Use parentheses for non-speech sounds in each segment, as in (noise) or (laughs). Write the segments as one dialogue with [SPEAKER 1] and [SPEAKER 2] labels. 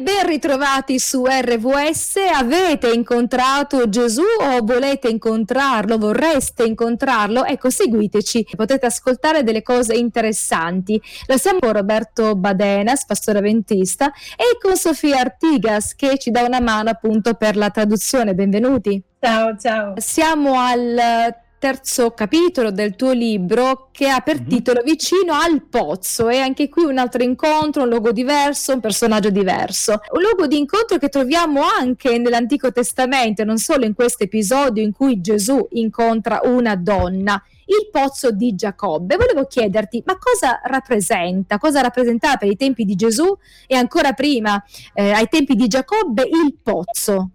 [SPEAKER 1] ben ritrovati su RVS. Avete incontrato Gesù o volete incontrarlo? Vorreste incontrarlo? Ecco, seguiteci, potete ascoltare delle cose interessanti. Lo siamo con Roberto Badenas, pastore avventista, e con Sofia Artigas che ci dà una mano appunto per la traduzione. Benvenuti.
[SPEAKER 2] Ciao, ciao.
[SPEAKER 1] Siamo al terzo capitolo del tuo libro che ha per mm-hmm. titolo Vicino al pozzo e anche qui un altro incontro, un luogo diverso, un personaggio diverso. Un luogo di incontro che troviamo anche nell'Antico Testamento, non solo in questo episodio in cui Gesù incontra una donna, il pozzo di Giacobbe. Volevo chiederti, ma cosa rappresenta, cosa rappresentava per i tempi di Gesù e ancora prima, eh, ai tempi di Giacobbe, il pozzo?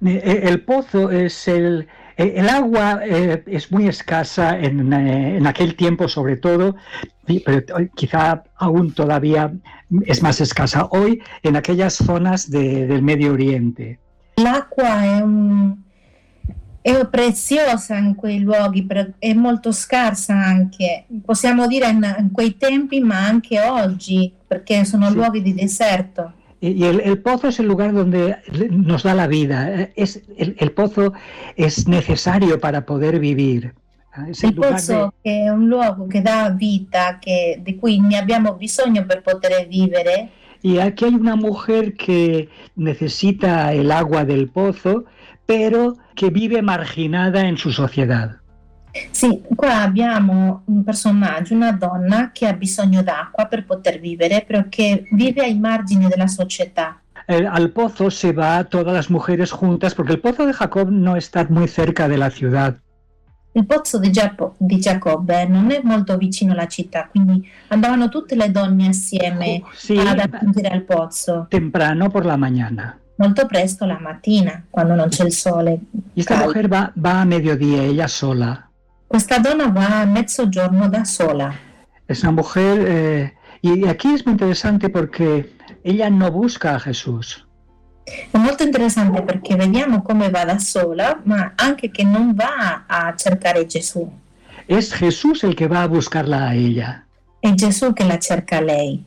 [SPEAKER 3] Il pozzo è Eh, el agua eh, es muy escasa en, eh, en, aquel tiempo, sobre todo, pero quizá aún todavía es más escasa hoy en aquellas zonas de, del Medio Oriente.
[SPEAKER 2] L'acqua è, un, è preziosa in quei luoghi, è molto scarsa anche, possiamo dire in quei tempi, ma anche oggi, perché sono sì. luoghi di deserto.
[SPEAKER 3] Y el, el, pozo es el lugar donde nos da la vida. Es, el, el pozo es necesario para poder vivir.
[SPEAKER 2] Es il, il pozzo de... è un luogo che dà vita, che, di cui ne abbiamo bisogno per poter vivere.
[SPEAKER 3] Y aquí hay una mujer que necesita el agua del pozo, pero que vive marginada en su sociedad.
[SPEAKER 2] Sì, qua abbiamo un personaggio, una donna che ha bisogno d'acqua per poter vivere, però che vive ai margini della società.
[SPEAKER 3] Eh, al pozo se va todas las mujeres juntas porque el pozo de Jacob no está muy cerca de la ciudad.
[SPEAKER 2] Il pozzo di, Giacob, di Giacobbe non è molto vicino alla città, quindi andavano tutte le donne assieme oh, sì, ad attingere al pozzo.
[SPEAKER 3] Temprano por la mañana.
[SPEAKER 2] Molto presto la mattina, quando non c'è il sole.
[SPEAKER 3] Y esta caldo. mujer va, va a mediodía, ella sola.
[SPEAKER 2] Questa donna va a mezzogiorno da sola.
[SPEAKER 3] Es una mujer, eh, y aquí es muy interesante porque ella no busca a Jesús.
[SPEAKER 2] È molto interessante perché vediamo come va da sola, ma anche che non va a cercare Gesù.
[SPEAKER 3] Es Jesús el que va a buscarla a ella.
[SPEAKER 2] È Gesù che la cerca a lei.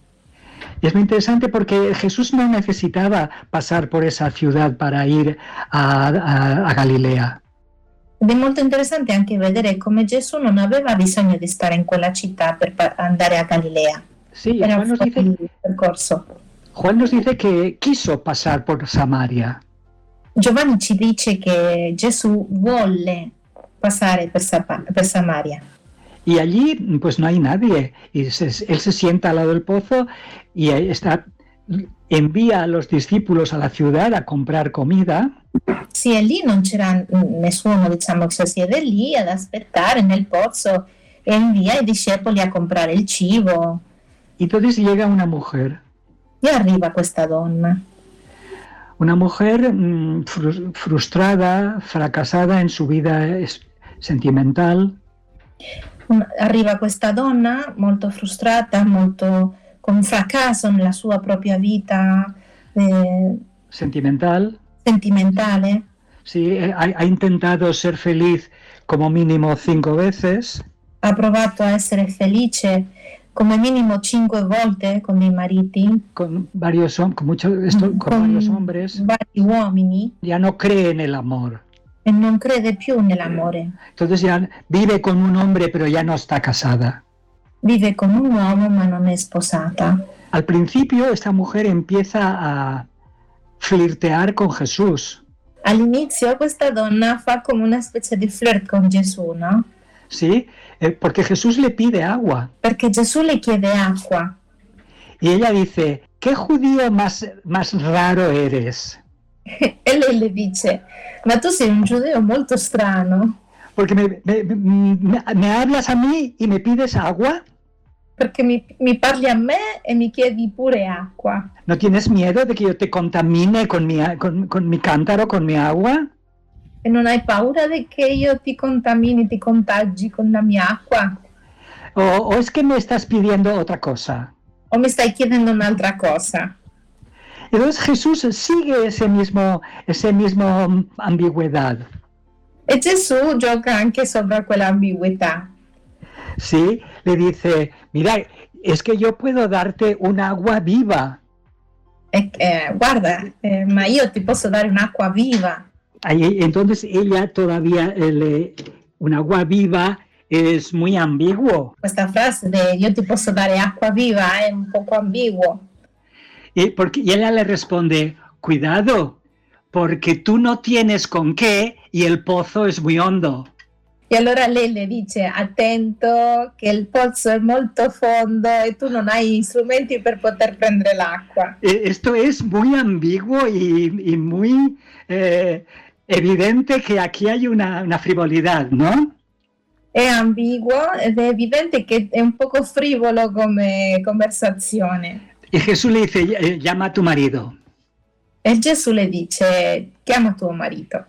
[SPEAKER 3] Y es muy interesante porque Jesús no necesitaba pasar por esa ciudad para ir a, a, a Galilea.
[SPEAKER 2] Ed è molto interessante anche vedere come Gesù non aveva bisogno di stare in quella città per andare a Galilea.
[SPEAKER 3] Sì, Era Juan, nos dice, percorso. Juan nos dice che quiso pasar por Samaria.
[SPEAKER 2] Giovanni ci dice che Gesù volle passare per, per Samaria.
[SPEAKER 3] Y allí pues no hay nadie. Y se, él se sienta al lado del pozo y está envía a los discípulos a la ciudad a comprar comida.
[SPEAKER 2] Sì, e lì non c'era nessuno, diciamo, che si siede lì ad aspettare nel pozzo e invia i discepoli a comprare il cibo.
[SPEAKER 3] Entonces llega una mujer.
[SPEAKER 2] E arriva questa donna.
[SPEAKER 3] Una mujer mmm, frustrada, fracasada en su vida sentimental.
[SPEAKER 2] Arriva questa donna molto frustrata, molto con fracasso nella sua propria vita
[SPEAKER 3] eh, sentimental.
[SPEAKER 2] Sentimentale.
[SPEAKER 3] Sí, eh, ha, ha, intentato ser feliz como mínimo cinco veces.
[SPEAKER 2] Ha provato a essere felice come minimo cinque volte con i mariti.
[SPEAKER 3] Con varios, con mucho, esto, con, con varios hombres.
[SPEAKER 2] Vari uomini.
[SPEAKER 3] Ya no cree en el amor.
[SPEAKER 2] E non crede più nell'amore.
[SPEAKER 3] Entonces ya vive con un hombre pero ya no está casada.
[SPEAKER 2] vive con un uomo ma non è sposata.
[SPEAKER 3] Al principio esta mujer empieza a flirtear con Jesús.
[SPEAKER 2] All'inizio questa donna fa come una specie di flirt con Gesù, no?
[SPEAKER 3] Sí, eh, porque Jesús le pide agua.
[SPEAKER 2] Perché Gesù le chiede acqua.
[SPEAKER 3] Y ella dice, ¿qué judío más, más raro eres? (laughs)
[SPEAKER 2] lei le dice, ma tu sei un giudeo molto strano.
[SPEAKER 3] Porque me, me, me, me hablas a mí y me pides agua.
[SPEAKER 2] Perché mi, mi, parli a me e mi chiedi pure acqua.
[SPEAKER 3] ¿No tienes miedo de que yo te contamine con mi, con, con mi cántaro, con mi agua?
[SPEAKER 2] E non hai paura di che io ti contamini, ti contagi con la mia acqua?
[SPEAKER 3] O, o es que me estás pidiendo otra cosa?
[SPEAKER 2] O mi stai chiedendo un'altra cosa?
[SPEAKER 3] Entonces Jesús sigue ese mismo, ese mismo ambigüedad.
[SPEAKER 2] E Gesù gioca anche sopra quell'ambiguità.
[SPEAKER 3] Sí, le dice, mira, es que yo puedo darte un agua viva.
[SPEAKER 2] e, eh, guarda, eh, ma io ti posso dare un'acqua viva.
[SPEAKER 3] Ahí, entonces ella todavía, eh, le- un agua viva es muy ambiguo.
[SPEAKER 2] Questa frase de io ti posso dare acqua viva è un poco ambiguo.
[SPEAKER 3] Y, porque, y ella le responde, cuidado, porque tú no tienes con qué y el pozo es muy hondo.
[SPEAKER 2] E allora lei le dice attento che il pozzo è molto fondo e tu non hai strumenti per poter prendere l'acqua.
[SPEAKER 3] Esto es muy ambiguo y, y muy eh, evidente que aquí hay una, una frivolidad, ¿no?
[SPEAKER 2] È ambiguo ed è evidente che è un poco frivolo come conversazione.
[SPEAKER 3] Y Jesús le dice, "Eh, llama a tu marido.
[SPEAKER 2] E Gesù le dice chiama tuo marito.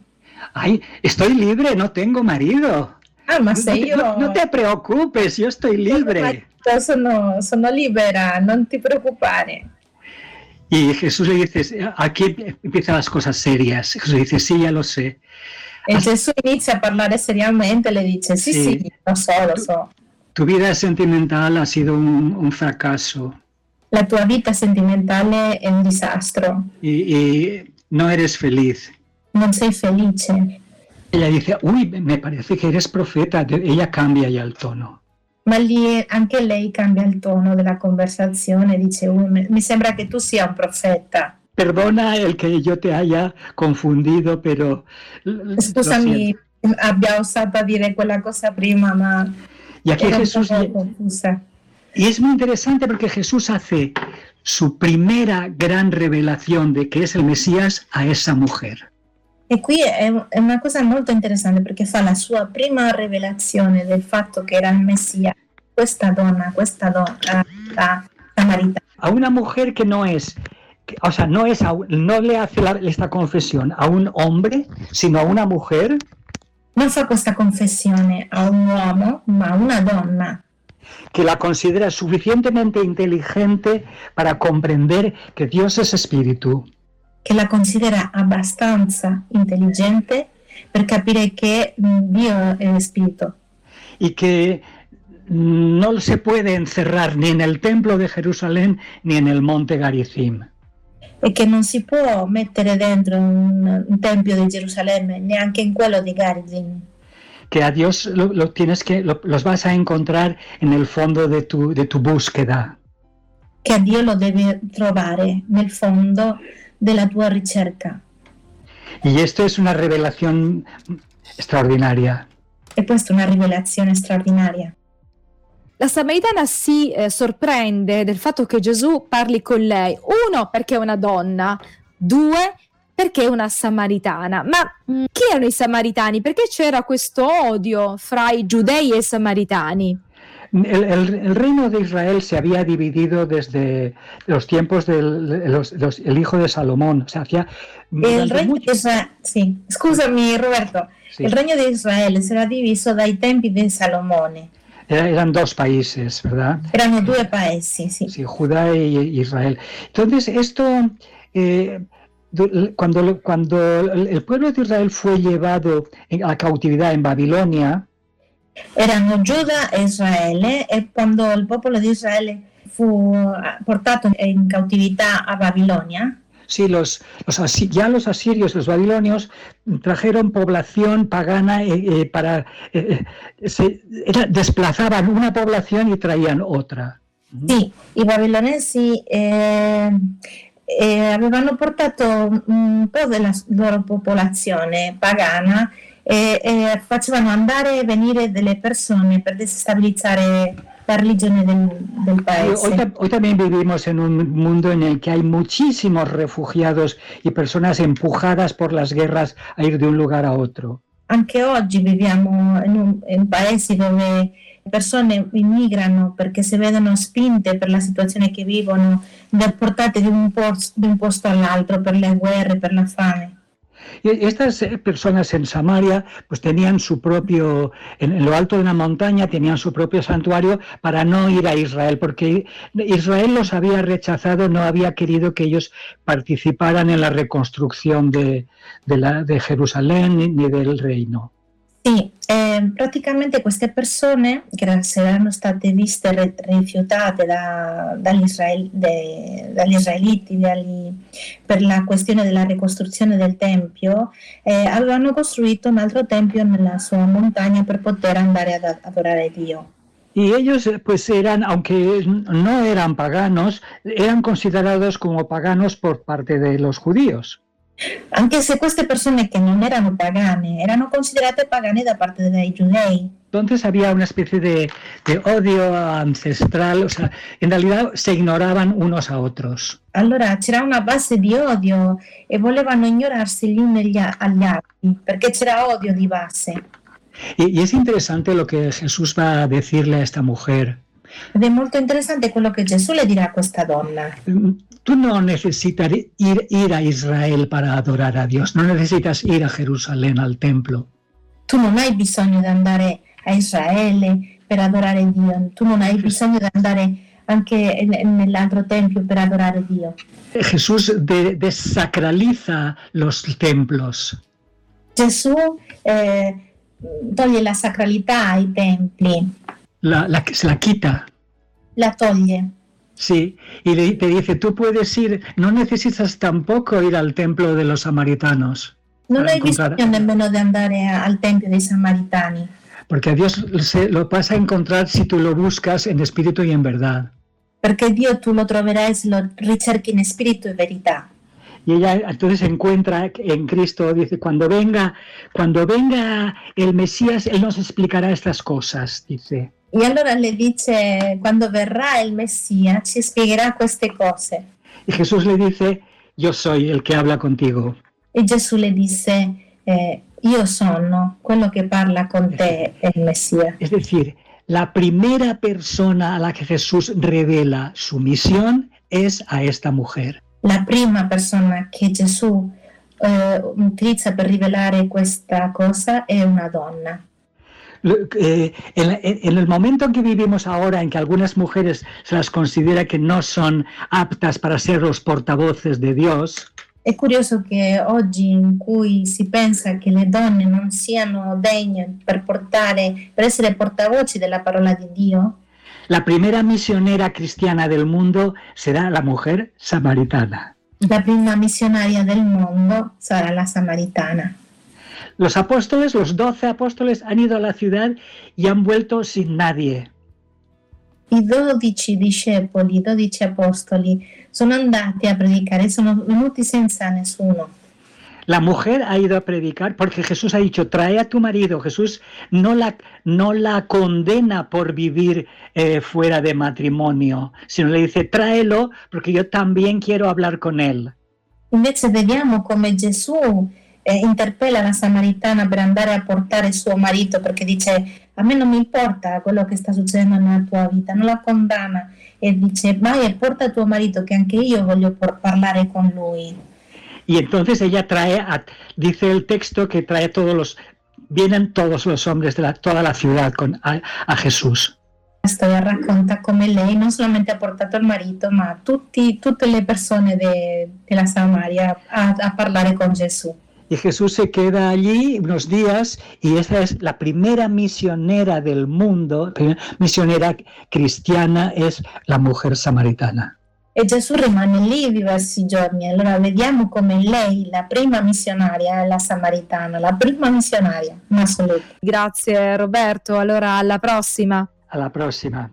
[SPEAKER 3] Ay, estoy libre, no tengo marido.
[SPEAKER 2] Ah, ma
[SPEAKER 3] No te, no- no te preocupes, yo estoy libre.
[SPEAKER 2] sono, sono libera, non ti preoccupare.
[SPEAKER 3] Y Jesús le dice, aquí empiezan las cosas serias. Jesús dice, sí, ya lo sé. Ah.
[SPEAKER 2] Gesù inizia a parlare seriamente, le dice Sì.
[SPEAKER 3] sì,
[SPEAKER 2] lo so, lo so.
[SPEAKER 3] Tu vida sentimental ha sido un, un fracaso
[SPEAKER 2] La tua vita sentimentale è un disastro,
[SPEAKER 3] y, y no eres feliz.
[SPEAKER 2] Non sei felice.
[SPEAKER 3] Ella dice, uy, me parece que eres profeta. Ella cambia ya el tono.
[SPEAKER 2] Ma lì anche lei cambia il tono della conversazione, dice "Uh, mi sembra che tu sia un profeta.
[SPEAKER 3] Perdona el que yo te haya confundido, pero...
[SPEAKER 2] Scusami, abbia osato a dire quella cosa prima, ma
[SPEAKER 3] Y aquí Jesús...
[SPEAKER 2] confusa.
[SPEAKER 3] Y es muy interesante porque Jesús hace su primera gran revelación de que es el Mesías a esa mujer.
[SPEAKER 2] E qui è, è una cosa molto interessante perché fa la sua prima rivelazione del fatto che era il Messia, questa donna, questa donna, la samaritana.
[SPEAKER 3] A una mujer que no es, o sea, no es, no le hace la- esta confesión a un hombre, sino a una mujer.
[SPEAKER 2] Non fa questa confessione a un uomo, ma a una donna
[SPEAKER 3] que la considera suficientemente inteligente para comprender que Dios es espíritu
[SPEAKER 2] che la considera abbastanza intelligente per capire che mh, Dio è spirito
[SPEAKER 3] y que no se puede encerrar ni en el templo de Jerusalén ni en el monte Garizim.
[SPEAKER 2] e che non si può mettere dentro un, un tempio di Gerusalemme, neanche in quello di Garizim.
[SPEAKER 3] que a Dios lo, lo tienes que lo- los vas a encontrar en el fondo de tu, de tu búsqueda.
[SPEAKER 2] che a Dio lo devi trovare nel fondo della tua ricerca.
[SPEAKER 3] Y esto es una revelación extraordinaria.
[SPEAKER 2] E questa è una rivelazione straordinaria.
[SPEAKER 1] La Samaritana si eh, sorprende del fatto che Gesù parli con lei, uno perché è una donna, due perché è una samaritana. Ma mh, chi erano i samaritani? Perché c'era questo odio fra i giudei e i samaritani?
[SPEAKER 3] El, el- el reino de Israel se había dividido desde los tiempos del los- los- el hijo de Salomón. O sea, hacía durante
[SPEAKER 2] regno
[SPEAKER 3] mucho-
[SPEAKER 2] di Israele, sì, scusami Roberto,
[SPEAKER 3] sí,
[SPEAKER 2] il regno di Israele era diviso dai tempi di Salomone.
[SPEAKER 3] era- eran dos países, ¿verdad?
[SPEAKER 2] Erano due paesi, sì.
[SPEAKER 3] Sí, Judá y Israel. Entonces, esto, eh, cuando, cuando el el pueblo de Israel fue llevado a cautividad en Babilonia,
[SPEAKER 2] Erano Giuda e Israele e quando il popolo di Israele fu eh, portato in cattività a Babilonia,
[SPEAKER 3] sí, los, los ya los asirios, los babilonios, trajeron población pagana eh, eh, para... eh, eh, se- era- desplazaban una población y traían otra.
[SPEAKER 2] Sì, i babilonesi eh, eh, avevano portato un po' della loro popolazione pagana e, e facevano andare e venire delle persone per destabilizzare la religione del, del
[SPEAKER 3] Y Hoy, hoy también vivimos en un mundo en el que hay muchísimos refugiados y personas empujadas por las guerras a ir de un lugar a otro.
[SPEAKER 2] Anche oggi viviamo in, un- in paesi dove persone immigrano perché si vedono spinte per la situazione che vivono, deportate di un, pos- di un posto all'altro per le guerre, per la fame.
[SPEAKER 3] Y estas eh, personas en Samaria pues tenían su propio, en, lo alto de una montaña tenían su propio santuario para no ir a Israel, porque Israel los había rechazado, no había querido que ellos participaran en la reconstrucción de, de la, de Jerusalén ni del reino.
[SPEAKER 2] Sì, eh, praticamente queste persone che erano state viste rifiutate da, dagli, israel, de, dagli, israeliti dagli, per la questione della ricostruzione del Tempio, eh, avevano costruito un altro Tempio nella sua montagna per poter andare ad adorare Dio.
[SPEAKER 3] Y ellos, pues eran, aunque no eran paganos, eran considerados como paganos por parte de los judíos.
[SPEAKER 2] Anche se queste persone che non erano pagane erano considerate pagane da parte dei giudei.
[SPEAKER 3] Entonces había una especie de, de, odio ancestral, o sea, en realidad se ignoraban unos a otros.
[SPEAKER 2] Allora c'era una base di odio e volevano ignorarsi gli uni agli altri, perché c'era odio di base.
[SPEAKER 3] Y, y es interesante lo que Jesús va a decirle a esta mujer.
[SPEAKER 2] Ed è molto interessante quello che Gesù le dirà a questa donna.
[SPEAKER 3] Tú no necesitas ir, ir a Israel para adorar a Dios, no necesitas ir a Jerusalén al templo.
[SPEAKER 2] Tu non hai bisogno di andare a Israele per adorare Dio, tu non hai bisogno di andare anche nell'altro tempio per adorare Dio.
[SPEAKER 3] Jesús de, desacraliza los templos.
[SPEAKER 2] Gesù eh, toglie la sacralità ai templi.
[SPEAKER 3] La, la, se la quita.
[SPEAKER 2] La toglie.
[SPEAKER 3] Sí, y le, te dice, tú puedes ir, no necesitas tampoco ir al templo de los samaritanos.
[SPEAKER 2] Non hai encontrar... bisogno nemmeno di andare al tempio dei samaritani.
[SPEAKER 3] Porque a Dios se lo vas a encontrar si tú lo buscas en espíritu y en verdad.
[SPEAKER 2] Perché Dio tu lo troverai se lo ricerchi in spirito e verità.
[SPEAKER 3] Y ella entonces encuentra en Cristo, dice, cuando venga, cuando venga el Mesías, Él nos explicará estas cosas, dice.
[SPEAKER 2] E allora le dice, quando verrà il Messia, ci spiegherà queste cose.
[SPEAKER 3] Y Jesús le dice, yo soy el que habla contigo.
[SPEAKER 2] E Gesù le disse, eh, io sono quello che parla con te, il Messia.
[SPEAKER 3] Es decir, la primera persona a la que Jesús revela su misión es a esta mujer.
[SPEAKER 2] La prima persona che Gesù eh, utilizza per rivelare questa cosa è una donna.
[SPEAKER 3] Eh, en, en, el momento en que vivimos ahora, en que algunas mujeres se las considera que no son aptas para ser los portavoces de Dios,
[SPEAKER 2] è curioso che oggi in cui si pensa che le donne non siano degne per portare, per essere portavoci della parola di Dio,
[SPEAKER 3] la primera misionera cristiana del mundo será la mujer samaritana.
[SPEAKER 2] La prima missionaria del mondo sarà la samaritana.
[SPEAKER 3] Los apóstoles, los doce apóstoles, han ido a la ciudad y han vuelto sin nadie.
[SPEAKER 2] I dodici discepoli, i dodici apostoli sono andati a predicare, sono venuti senza nessuno.
[SPEAKER 3] La mujer ha ido a predicar porque Jesús ha dicho, trae a tu marido. Jesús no la, no la condena por vivir eh, fuera de matrimonio, sino le dice, tráelo porque yo también quiero hablar con él.
[SPEAKER 2] Invece vediamo come Gesù eh, interpella la samaritana per andare a portare suo marito perché dice a me non mi importa quello che sta succedendo nella tua vita, non la condanna e dice vai e porta tuo marito che anche io voglio parlare con lui.
[SPEAKER 3] Y entonces ella trae, a, dice el texto que trae todos los, vienen todos los hombres de la, toda la ciudad con, a, a Jesús.
[SPEAKER 2] Storia racconta come lei non solamente ha portato il marito, ma tutti, tutte le persone de, della Samaria a, a parlare con Gesù.
[SPEAKER 3] Y Jesús se queda allí unos días y esa es la primera misionera del mundo, misionera cristiana es la mujer samaritana.
[SPEAKER 2] E Gesù rimane lì diversi giorni. Allora vediamo come lei, la prima missionaria, è la samaritana, la prima missionaria in assoluto.
[SPEAKER 1] Grazie Roberto, allora alla prossima.
[SPEAKER 3] Alla prossima.